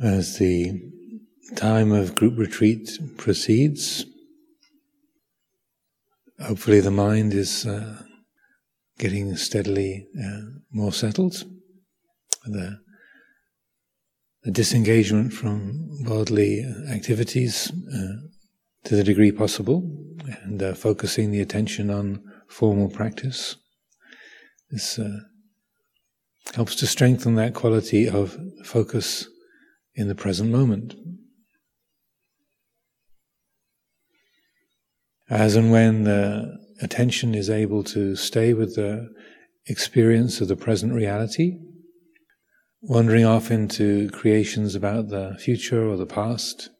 As the time of group retreat proceeds, hopefully the mind is uh, getting steadily uh, more settled. The, the, disengagement from worldly activities uh, to the degree possible, and uh, focusing the attention on formal practice. This uh, helps to strengthen that quality of focus in the present moment. As and when the attention is able to stay with the experience of the present reality, wandering off into creations about the future or the past,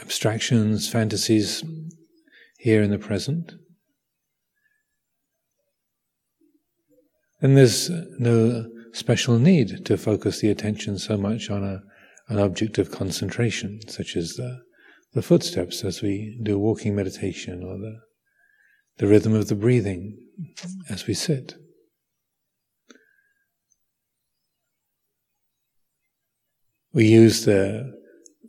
abstractions, fantasies here in the present, then there's no special need to focus the attention so much on a, an object of concentration, such as the, the footsteps as we do walking meditation or the, the rhythm of the breathing as we sit. We use the,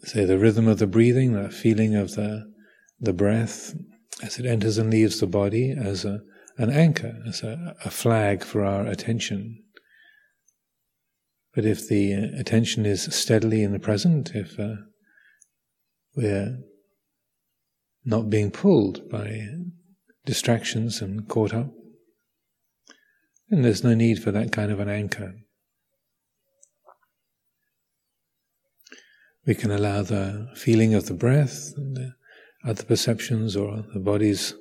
say, the rhythm of the breathing, the feeling of the, the breath as it enters and leaves the body as a, an anchor, as a, a flag for our attention. But if the attention is steadily in the present, if uh, we're not being pulled by distractions and caught up, then there's no need for that kind of an anchor. We can allow the feeling of the breath and the other perceptions or the body's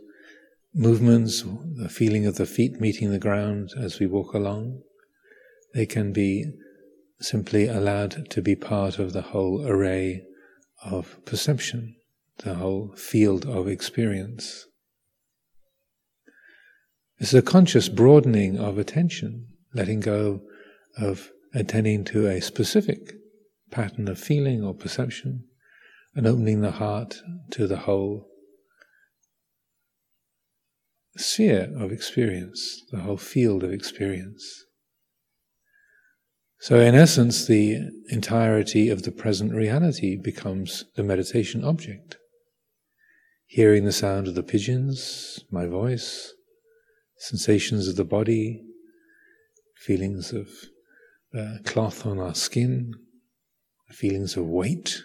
movements, the feeling of the feet meeting the ground as we walk along, they can be simply allowed to be part of the whole array of perception, the whole field of experience. Is a conscious broadening of attention, letting go of attending to a specific pattern of feeling or perception, and opening the heart to the whole sphere of experience, the whole field of experience. So, in essence, the entirety of the present reality becomes the meditation object. Hearing the sound of the pigeons, my voice, sensations of the body, feelings of uh, cloth on our skin, feelings of weight,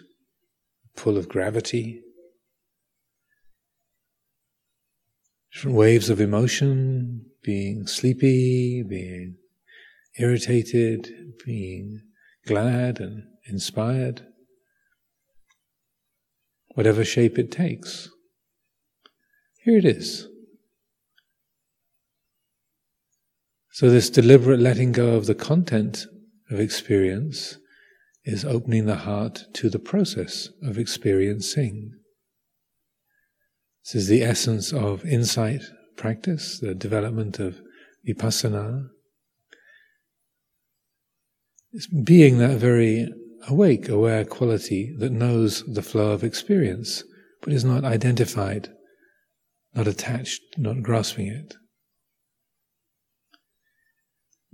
pull of gravity, different waves of emotion, being sleepy, being irritated, being glad and inspired, whatever shape it takes. Here it is. So, this deliberate letting go of the content of experience is opening the heart to the process of experiencing. This is the essence of insight practice, the development of vipassana. It's being that very awake, aware quality that knows the flow of experience, but is not identified, not attached, not grasping it.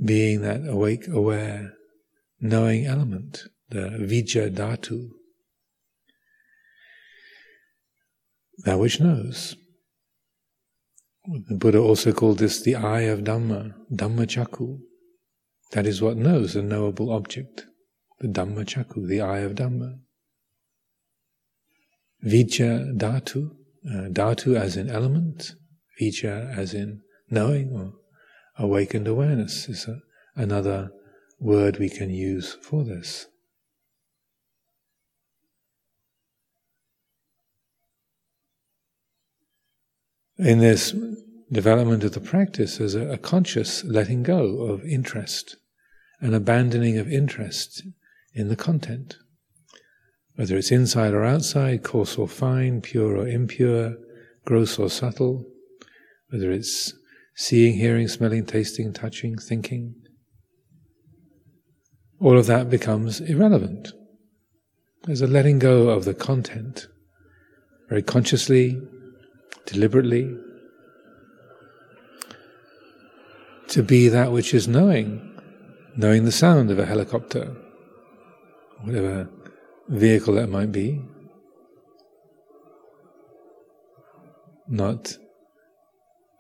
Being that awake, aware, knowing element, the Vijja that which knows. The Buddha also called this the eye of Dhamma, Dhamma Cakkhu. That is what knows a knowable object, the Dhamma Cakkhu, the eye of Dhamma. Vijja Dhatu, uh, Dhatu as in element, Vijja as in knowing or awakened awareness is a, another word we can use for this. in this development of the practice, there's a, a conscious letting go of interest, an abandoning of interest in the content. Whether it's inside or outside, coarse or fine, pure or impure, gross or subtle, whether it's seeing, hearing, smelling, tasting, touching, thinking, all of that becomes irrelevant. There's a letting go of the content, very consciously, deliberately, to be that which is knowing, knowing the sound of a helicopter, whatever vehicle that might be, not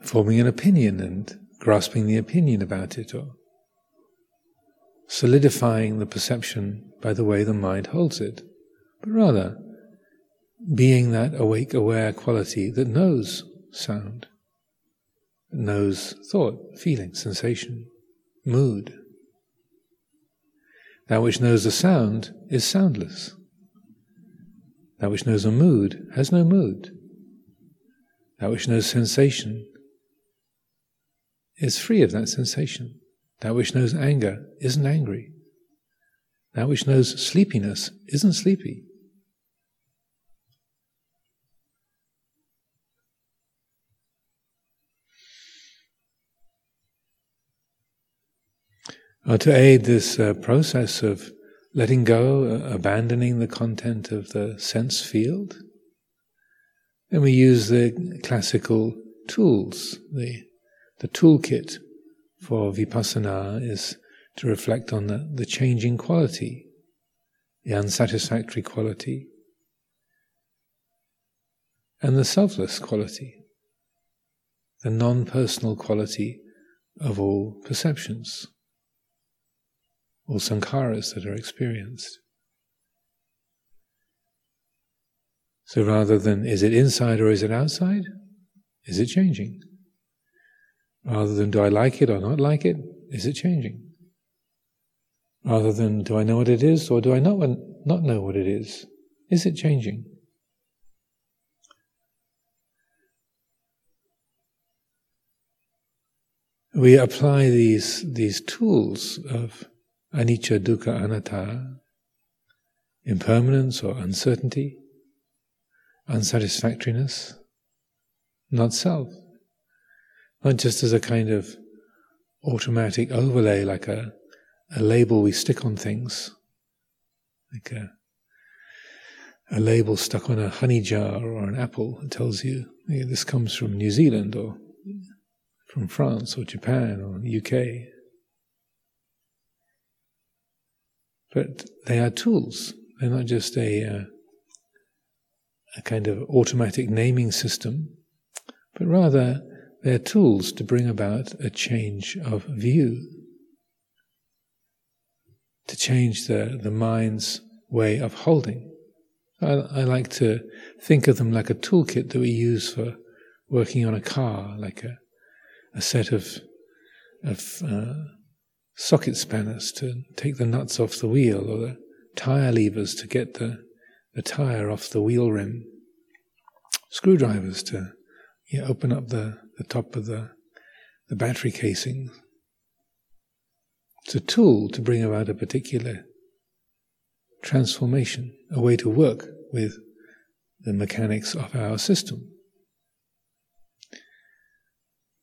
forming an opinion and grasping the opinion about it or solidifying the perception by the way the mind holds it, but rather being that awake, aware quality that knows sound, knows thought, feeling, sensation, mood. That which knows a sound is soundless. That which knows a mood has no mood. That which knows sensation is free of that sensation. That which knows anger isn't angry. That which knows sleepiness isn't sleepy. Uh, to aid this uh, process of letting go, uh, abandoning the content of the sense field, then we use the classical tools. The, the toolkit for vipassana is to reflect on the, the changing quality, the unsatisfactory quality, and the selfless quality, the non personal quality of all perceptions all sankharas that are experienced. So rather than is it inside or is it outside, is it changing? Rather than do I like it or not like it, is it changing? Rather than do I know what it is or do I not, not know what it is, is it changing? We apply these, these tools of anicca, dukkha, anatta, impermanence or uncertainty, unsatisfactoriness, not self. Not just as a kind of automatic overlay, like a, a label we stick on things, like a, a label stuck on a honey jar or an apple that tells you this comes from New Zealand or from France or Japan or UK. But they are tools. They're not just a, uh, a kind of automatic naming system, but rather they're tools to bring about a change of view, to change the, the mind's way of holding. I, I like to think of them like a toolkit that we use for working on a car, like a, a set of, of uh, socket spanners to take the nuts off the wheel, or the tire levers to get the, the tire off the wheel rim, screwdrivers to you know, open up the, the top of the, the battery casing. It's a tool to bring about a particular transformation, a way to work with the mechanics of our system.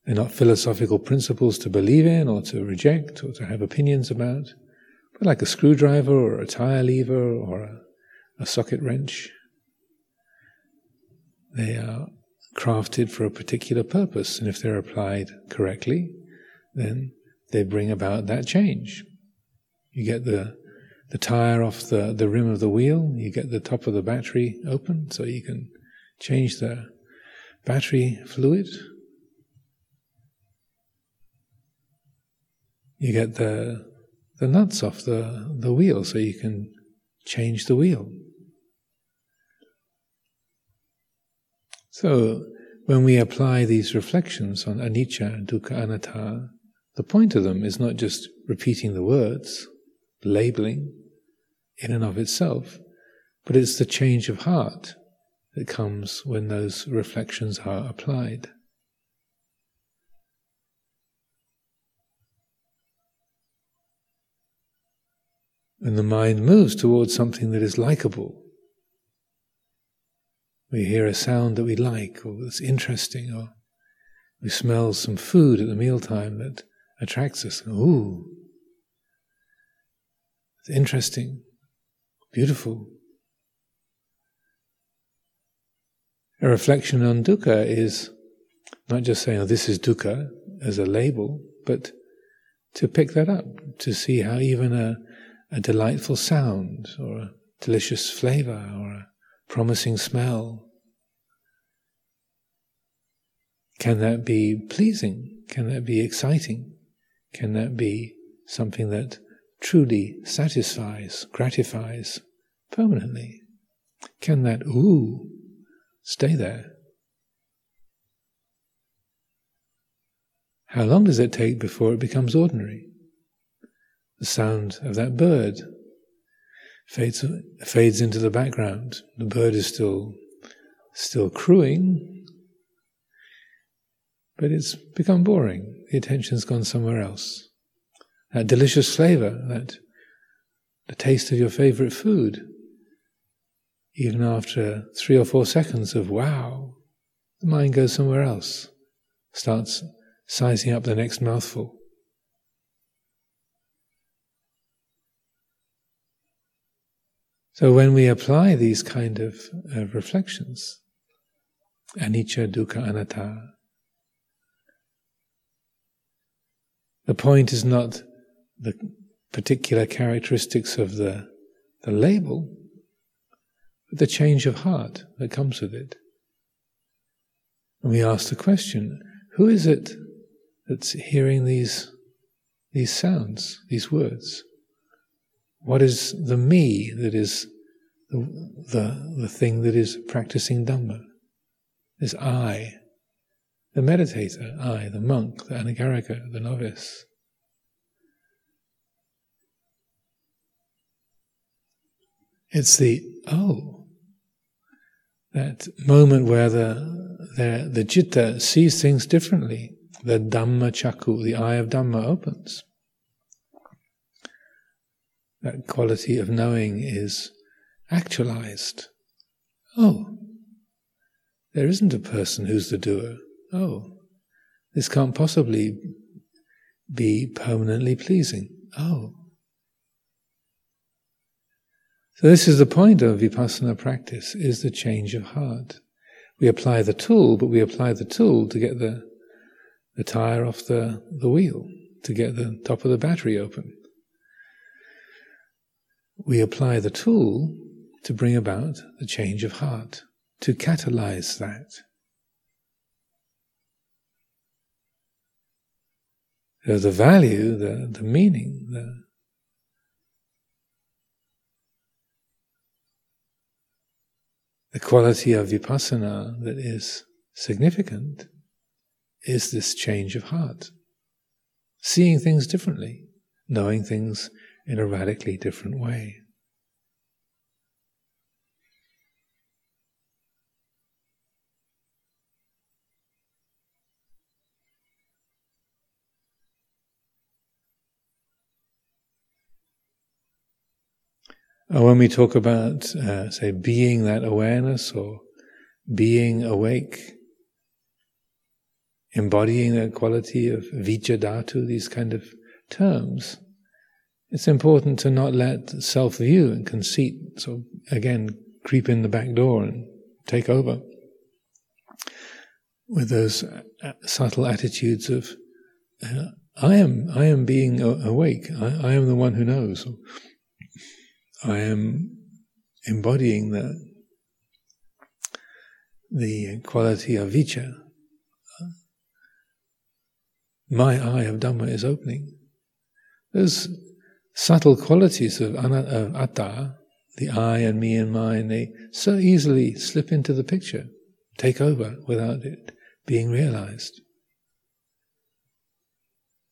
They're not philosophical principles to believe in or to reject or to have opinions about, but like a screwdriver or a tire lever or a, a socket wrench. They are crafted for a particular purpose, and if they're applied correctly, then they bring about that change. You get the the tire off the, the rim of the wheel, you get the top of the battery open so you can change the battery fluid you get the the nuts off the, the wheel so you can change the wheel. So when we apply these reflections on anicca, dukkha, anatta, the point of them is not just repeating the words, labeling in and of itself, but it's the change of heart that comes when those reflections are applied. When the mind moves towards something that is likable. We hear a sound that we like or that's interesting, or we smell some food at the mealtime that attracts us. Ooh, it's interesting, beautiful. A reflection on dukkha is not just saying, oh, this is dukkha as a label, but to pick that up, to see how even a a delightful sound or a delicious flavor or a promising smell? Can that be pleasing? Can that be exciting? Can that be something that truly satisfies, gratifies permanently? Can that ooh stay there? How long does it take before it becomes ordinary? The sound of that bird fades, fades into the background. The bird is still, still crowing, but it's become boring. The attention's gone somewhere else. That delicious flavor, that the taste of your favorite food, even after three or four seconds of wow, the mind goes somewhere else, starts sizing up the next mouthful. So when we apply these kind of uh, reflections, anicca, dukkha, anatta, the point is not the particular characteristics of the, the label, but the change of heart that comes with it. And we ask the question, who is it that's hearing these, these sounds, these words? What is the me that is the, the, the thing that is practicing Dhamma? Is I, the meditator, I, the monk, the anagarika, the novice. It's the oh, that moment where the, the, the citta sees things differently. The Dhamma Cakkhu, the eye of Dhamma opens that quality of knowing is actualized. Oh, there isn't a person who's the doer. Oh, this can't possibly be permanently pleasing. Oh. So this is the point of vipassana practice, is the change of heart. We apply the tool, but we apply the tool to get the, the tire off the, the wheel, to get the top of the battery open we apply the tool to bring about the change of heart, to catalyze that. So the value, the, the meaning, the, the quality of vipassana that is significant is this change of heart. Seeing things differently, knowing things in a radically different way. when we talk about, uh, say, being that awareness or being awake, embodying that quality of vijja these kind of terms, it's important to not let self view and conceit, so again, creep in the back door and take over with those uh, subtle attitudes of, uh, I am, I am being awake. I, I, am the one who knows. I am embodying the, the quality of vijja. My eye of Dhamma is opening. There's subtle qualities of, atta, the I and me and mine, they so easily slip into the picture, take over without it being realized.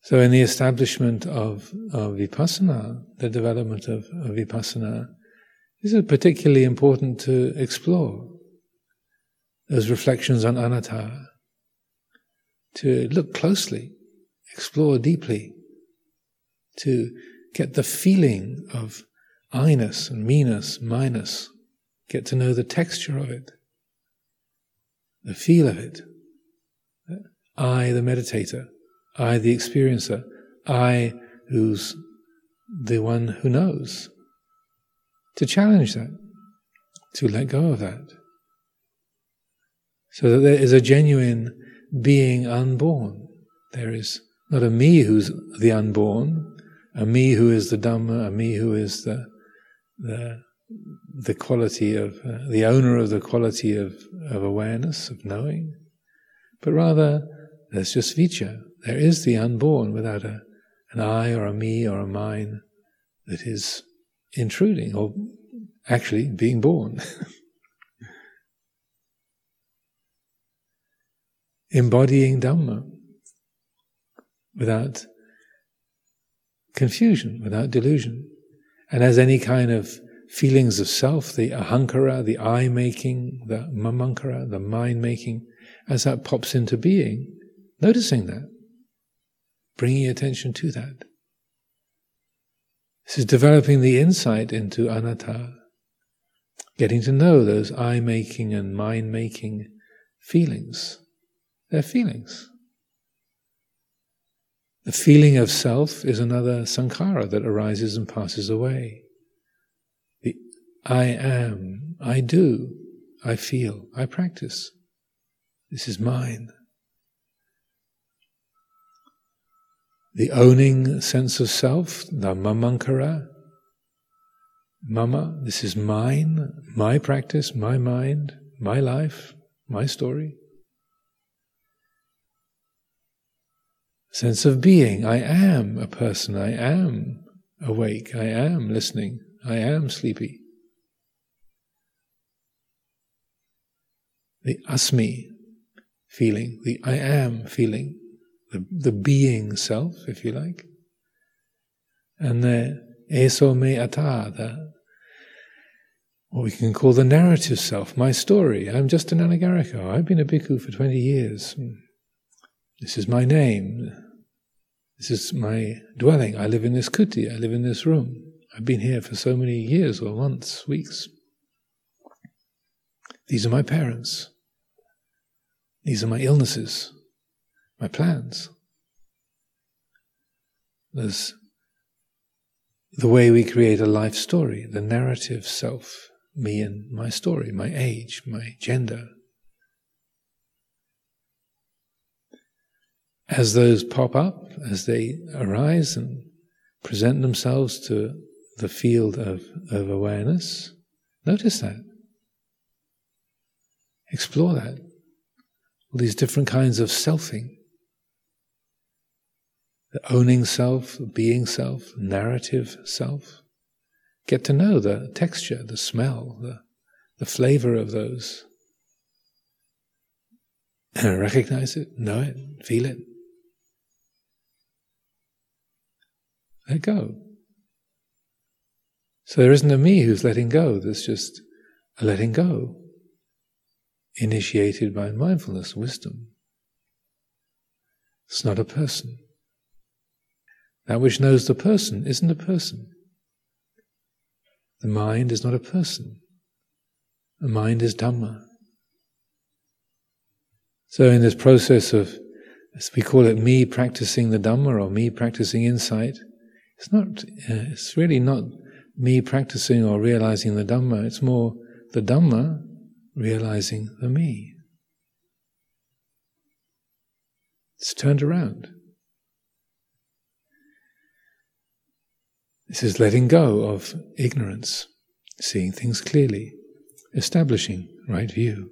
So, in the establishment of, of vipassana, the development of, of vipassana, this is particularly important to explore. Those reflections on anatta, to look closely, explore deeply, to get the feeling of I-ness and me-ness, minus, get to know the texture of it, the feel of it. I, the meditator, I, the experiencer, I, who's the one who knows. To challenge that, to let go of that. So that there is a genuine being unborn. There is not a me who's the unborn, a me who is the Dhamma, a me who is the, the, the quality of, uh, the owner of the quality of, of awareness, of knowing, but rather there's just vijja. There is the unborn without a, an I or a me or a mine that is intruding or actually being born. Embodying Dhamma without confusion, without delusion. And as any kind of feelings of self, the ahankara, the I making, the mamankara, the mind making, as that pops into being, noticing that, bringing attention to that. This is developing the insight into anatta, getting to know those I making and mind making feelings. They're feelings. The feeling of self is another sankhara that arises and passes away. The I am, I do, I feel, I practice. This is mine. The owning sense of self, the mamankara, mama, this is mine, my practice, my mind, my life, my story. Sense of being. I am a person. I am awake. I am listening. I am sleepy. The asmi feeling, the I am feeling, the, the being self, if you like. And the eso me atta, the what we can call the narrative self, my story. I'm just an anagarika. I've been a bhikkhu for 20 years. Hmm. This is my name. This is my dwelling. I live in this kuti. I live in this room. I've been here for so many years or months, weeks. These are my parents. These are my illnesses, my plans. There's the way we create a life story, the narrative self, me and my story, my age, my gender, as those pop up, as they arise and present themselves to the field of, of awareness, notice that. Explore that. All these different kinds of selfing. The owning self, the being self, narrative self. Get to know the texture, the smell, the, the flavor of those. Recognize it, know it, feel it. Let go. So there isn't a me who's letting go, there's just a letting go, initiated by mindfulness, wisdom. It's not a person. That which knows the person isn't a person. The mind is not a person. The mind is Dhamma. So, in this process of, as we call it, me practicing the Dhamma or me practicing insight, it's not, uh, it's really not me practicing or realizing the Dhamma, it's more the Dhamma realizing the me. It's turned around. This is letting go of ignorance, seeing things clearly, establishing right view.